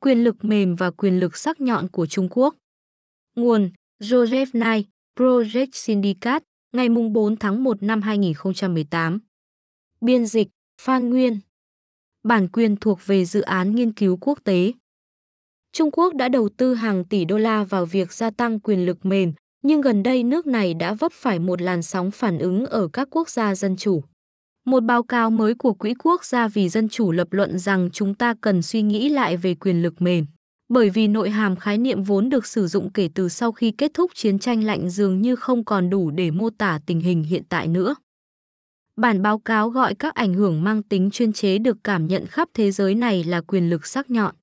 quyền lực mềm và quyền lực sắc nhọn của Trung Quốc. Nguồn Joseph Nye, Project Syndicate, ngày 4 tháng 1 năm 2018. Biên dịch Phan Nguyên Bản quyền thuộc về dự án nghiên cứu quốc tế. Trung Quốc đã đầu tư hàng tỷ đô la vào việc gia tăng quyền lực mềm, nhưng gần đây nước này đã vấp phải một làn sóng phản ứng ở các quốc gia dân chủ. Một báo cáo mới của Quỹ Quốc gia vì Dân chủ lập luận rằng chúng ta cần suy nghĩ lại về quyền lực mềm. Bởi vì nội hàm khái niệm vốn được sử dụng kể từ sau khi kết thúc chiến tranh lạnh dường như không còn đủ để mô tả tình hình hiện tại nữa. Bản báo cáo gọi các ảnh hưởng mang tính chuyên chế được cảm nhận khắp thế giới này là quyền lực sắc nhọn.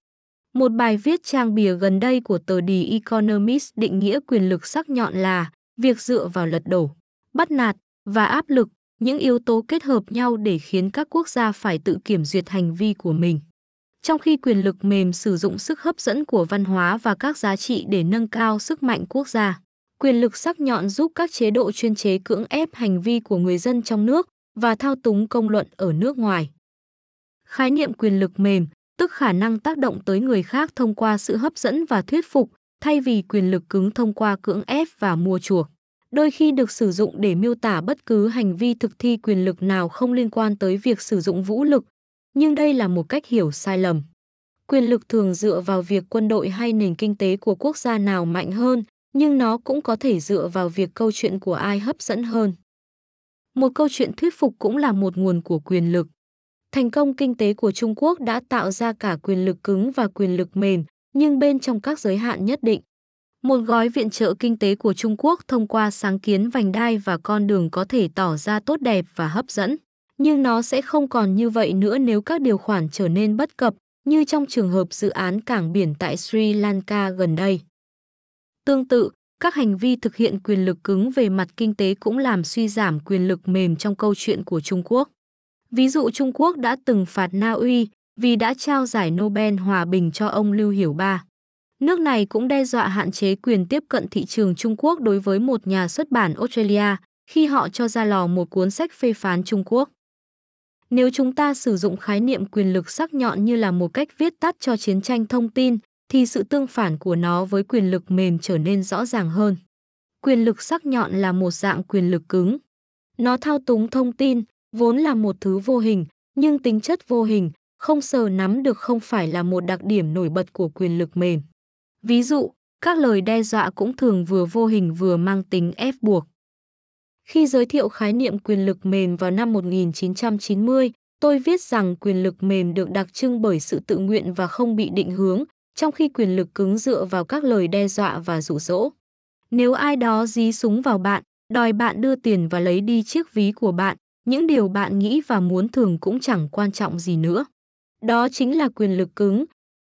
Một bài viết trang bìa gần đây của tờ The Economist định nghĩa quyền lực sắc nhọn là việc dựa vào lật đổ, bắt nạt và áp lực, những yếu tố kết hợp nhau để khiến các quốc gia phải tự kiểm duyệt hành vi của mình. Trong khi quyền lực mềm sử dụng sức hấp dẫn của văn hóa và các giá trị để nâng cao sức mạnh quốc gia, quyền lực sắc nhọn giúp các chế độ chuyên chế cưỡng ép hành vi của người dân trong nước và thao túng công luận ở nước ngoài. Khái niệm quyền lực mềm tức khả năng tác động tới người khác thông qua sự hấp dẫn và thuyết phục, thay vì quyền lực cứng thông qua cưỡng ép và mua chuộc. Đôi khi được sử dụng để miêu tả bất cứ hành vi thực thi quyền lực nào không liên quan tới việc sử dụng vũ lực, nhưng đây là một cách hiểu sai lầm. Quyền lực thường dựa vào việc quân đội hay nền kinh tế của quốc gia nào mạnh hơn, nhưng nó cũng có thể dựa vào việc câu chuyện của ai hấp dẫn hơn. Một câu chuyện thuyết phục cũng là một nguồn của quyền lực. Thành công kinh tế của Trung Quốc đã tạo ra cả quyền lực cứng và quyền lực mềm, nhưng bên trong các giới hạn nhất định. Một gói viện trợ kinh tế của Trung Quốc thông qua sáng kiến vành đai và con đường có thể tỏ ra tốt đẹp và hấp dẫn. Nhưng nó sẽ không còn như vậy nữa nếu các điều khoản trở nên bất cập, như trong trường hợp dự án cảng biển tại Sri Lanka gần đây. Tương tự, các hành vi thực hiện quyền lực cứng về mặt kinh tế cũng làm suy giảm quyền lực mềm trong câu chuyện của Trung Quốc. Ví dụ Trung Quốc đã từng phạt Na Uy vì đã trao giải Nobel Hòa bình cho ông Lưu Hiểu Ba. Nước này cũng đe dọa hạn chế quyền tiếp cận thị trường Trung Quốc đối với một nhà xuất bản Australia khi họ cho ra lò một cuốn sách phê phán Trung Quốc. Nếu chúng ta sử dụng khái niệm quyền lực sắc nhọn như là một cách viết tắt cho chiến tranh thông tin, thì sự tương phản của nó với quyền lực mềm trở nên rõ ràng hơn. Quyền lực sắc nhọn là một dạng quyền lực cứng. Nó thao túng thông tin, vốn là một thứ vô hình, nhưng tính chất vô hình, không sờ nắm được không phải là một đặc điểm nổi bật của quyền lực mềm. Ví dụ, các lời đe dọa cũng thường vừa vô hình vừa mang tính ép buộc. Khi giới thiệu khái niệm quyền lực mềm vào năm 1990, tôi viết rằng quyền lực mềm được đặc trưng bởi sự tự nguyện và không bị định hướng, trong khi quyền lực cứng dựa vào các lời đe dọa và dụ dỗ. Nếu ai đó dí súng vào bạn, đòi bạn đưa tiền và lấy đi chiếc ví của bạn, những điều bạn nghĩ và muốn thường cũng chẳng quan trọng gì nữa. Đó chính là quyền lực cứng.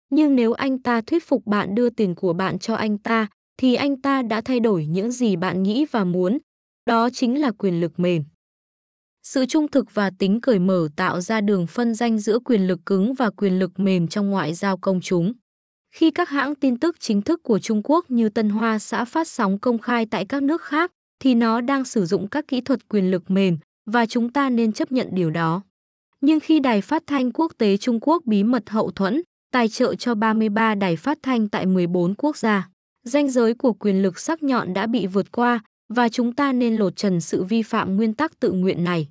Nhưng nếu anh ta thuyết phục bạn đưa tiền của bạn cho anh ta, thì anh ta đã thay đổi những gì bạn nghĩ và muốn. Đó chính là quyền lực mềm. Sự trung thực và tính cởi mở tạo ra đường phân danh giữa quyền lực cứng và quyền lực mềm trong ngoại giao công chúng. Khi các hãng tin tức chính thức của Trung Quốc như Tân Hoa xã phát sóng công khai tại các nước khác, thì nó đang sử dụng các kỹ thuật quyền lực mềm và chúng ta nên chấp nhận điều đó. Nhưng khi Đài Phát thanh Quốc tế Trung Quốc bí mật hậu thuẫn, tài trợ cho 33 đài phát thanh tại 14 quốc gia, danh giới của quyền lực sắc nhọn đã bị vượt qua và chúng ta nên lột trần sự vi phạm nguyên tắc tự nguyện này.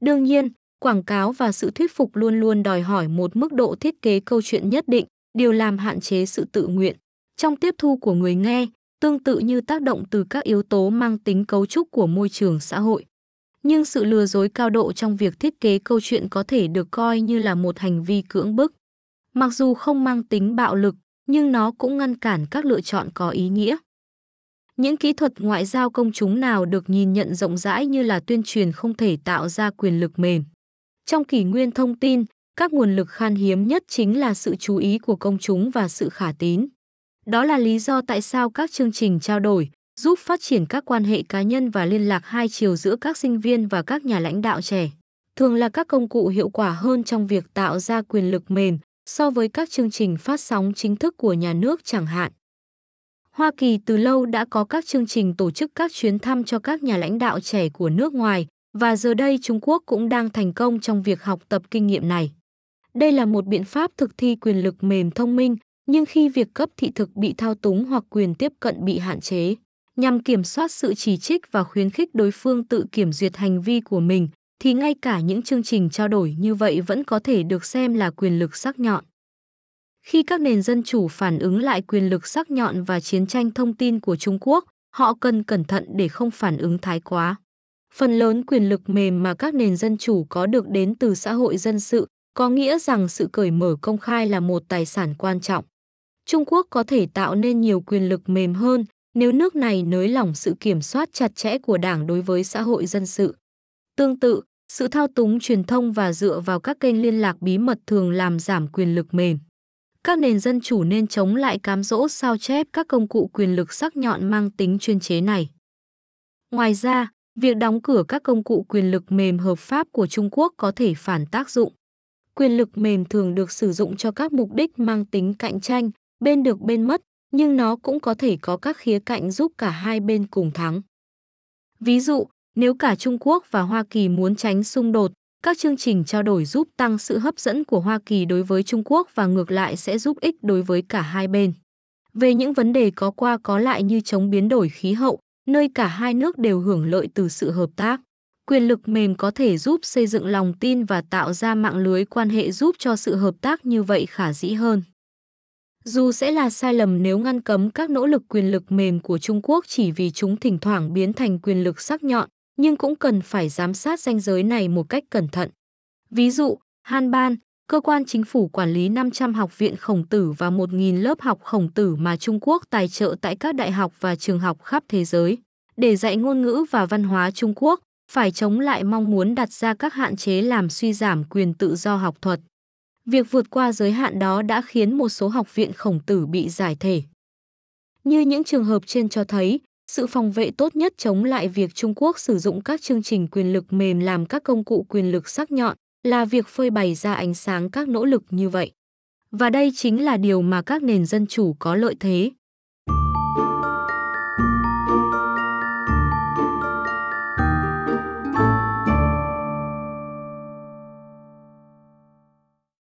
Đương nhiên, quảng cáo và sự thuyết phục luôn luôn đòi hỏi một mức độ thiết kế câu chuyện nhất định, điều làm hạn chế sự tự nguyện. Trong tiếp thu của người nghe, tương tự như tác động từ các yếu tố mang tính cấu trúc của môi trường xã hội. Nhưng sự lừa dối cao độ trong việc thiết kế câu chuyện có thể được coi như là một hành vi cưỡng bức. Mặc dù không mang tính bạo lực, nhưng nó cũng ngăn cản các lựa chọn có ý nghĩa. Những kỹ thuật ngoại giao công chúng nào được nhìn nhận rộng rãi như là tuyên truyền không thể tạo ra quyền lực mềm. Trong kỷ nguyên thông tin, các nguồn lực khan hiếm nhất chính là sự chú ý của công chúng và sự khả tín. Đó là lý do tại sao các chương trình trao đổi giúp phát triển các quan hệ cá nhân và liên lạc hai chiều giữa các sinh viên và các nhà lãnh đạo trẻ. Thường là các công cụ hiệu quả hơn trong việc tạo ra quyền lực mềm so với các chương trình phát sóng chính thức của nhà nước chẳng hạn. Hoa Kỳ từ lâu đã có các chương trình tổ chức các chuyến thăm cho các nhà lãnh đạo trẻ của nước ngoài và giờ đây Trung Quốc cũng đang thành công trong việc học tập kinh nghiệm này. Đây là một biện pháp thực thi quyền lực mềm thông minh, nhưng khi việc cấp thị thực bị thao túng hoặc quyền tiếp cận bị hạn chế, nhằm kiểm soát sự chỉ trích và khuyến khích đối phương tự kiểm duyệt hành vi của mình, thì ngay cả những chương trình trao đổi như vậy vẫn có thể được xem là quyền lực sắc nhọn. Khi các nền dân chủ phản ứng lại quyền lực sắc nhọn và chiến tranh thông tin của Trung Quốc, họ cần cẩn thận để không phản ứng thái quá. Phần lớn quyền lực mềm mà các nền dân chủ có được đến từ xã hội dân sự, có nghĩa rằng sự cởi mở công khai là một tài sản quan trọng. Trung Quốc có thể tạo nên nhiều quyền lực mềm hơn nếu nước này nới lỏng sự kiểm soát chặt chẽ của đảng đối với xã hội dân sự. Tương tự, sự thao túng truyền thông và dựa vào các kênh liên lạc bí mật thường làm giảm quyền lực mềm. Các nền dân chủ nên chống lại cám dỗ sao chép các công cụ quyền lực sắc nhọn mang tính chuyên chế này. Ngoài ra, việc đóng cửa các công cụ quyền lực mềm hợp pháp của Trung Quốc có thể phản tác dụng. Quyền lực mềm thường được sử dụng cho các mục đích mang tính cạnh tranh, bên được bên mất, nhưng nó cũng có thể có các khía cạnh giúp cả hai bên cùng thắng. Ví dụ, nếu cả Trung Quốc và Hoa Kỳ muốn tránh xung đột, các chương trình trao đổi giúp tăng sự hấp dẫn của Hoa Kỳ đối với Trung Quốc và ngược lại sẽ giúp ích đối với cả hai bên. Về những vấn đề có qua có lại như chống biến đổi khí hậu, nơi cả hai nước đều hưởng lợi từ sự hợp tác. Quyền lực mềm có thể giúp xây dựng lòng tin và tạo ra mạng lưới quan hệ giúp cho sự hợp tác như vậy khả dĩ hơn. Dù sẽ là sai lầm nếu ngăn cấm các nỗ lực quyền lực mềm của Trung Quốc chỉ vì chúng thỉnh thoảng biến thành quyền lực sắc nhọn, nhưng cũng cần phải giám sát ranh giới này một cách cẩn thận. Ví dụ, Han Ban, cơ quan chính phủ quản lý 500 học viện khổng tử và 1.000 lớp học khổng tử mà Trung Quốc tài trợ tại các đại học và trường học khắp thế giới. Để dạy ngôn ngữ và văn hóa Trung Quốc, phải chống lại mong muốn đặt ra các hạn chế làm suy giảm quyền tự do học thuật. Việc vượt qua giới hạn đó đã khiến một số học viện khổng tử bị giải thể. Như những trường hợp trên cho thấy, sự phòng vệ tốt nhất chống lại việc Trung Quốc sử dụng các chương trình quyền lực mềm làm các công cụ quyền lực sắc nhọn là việc phơi bày ra ánh sáng các nỗ lực như vậy. Và đây chính là điều mà các nền dân chủ có lợi thế.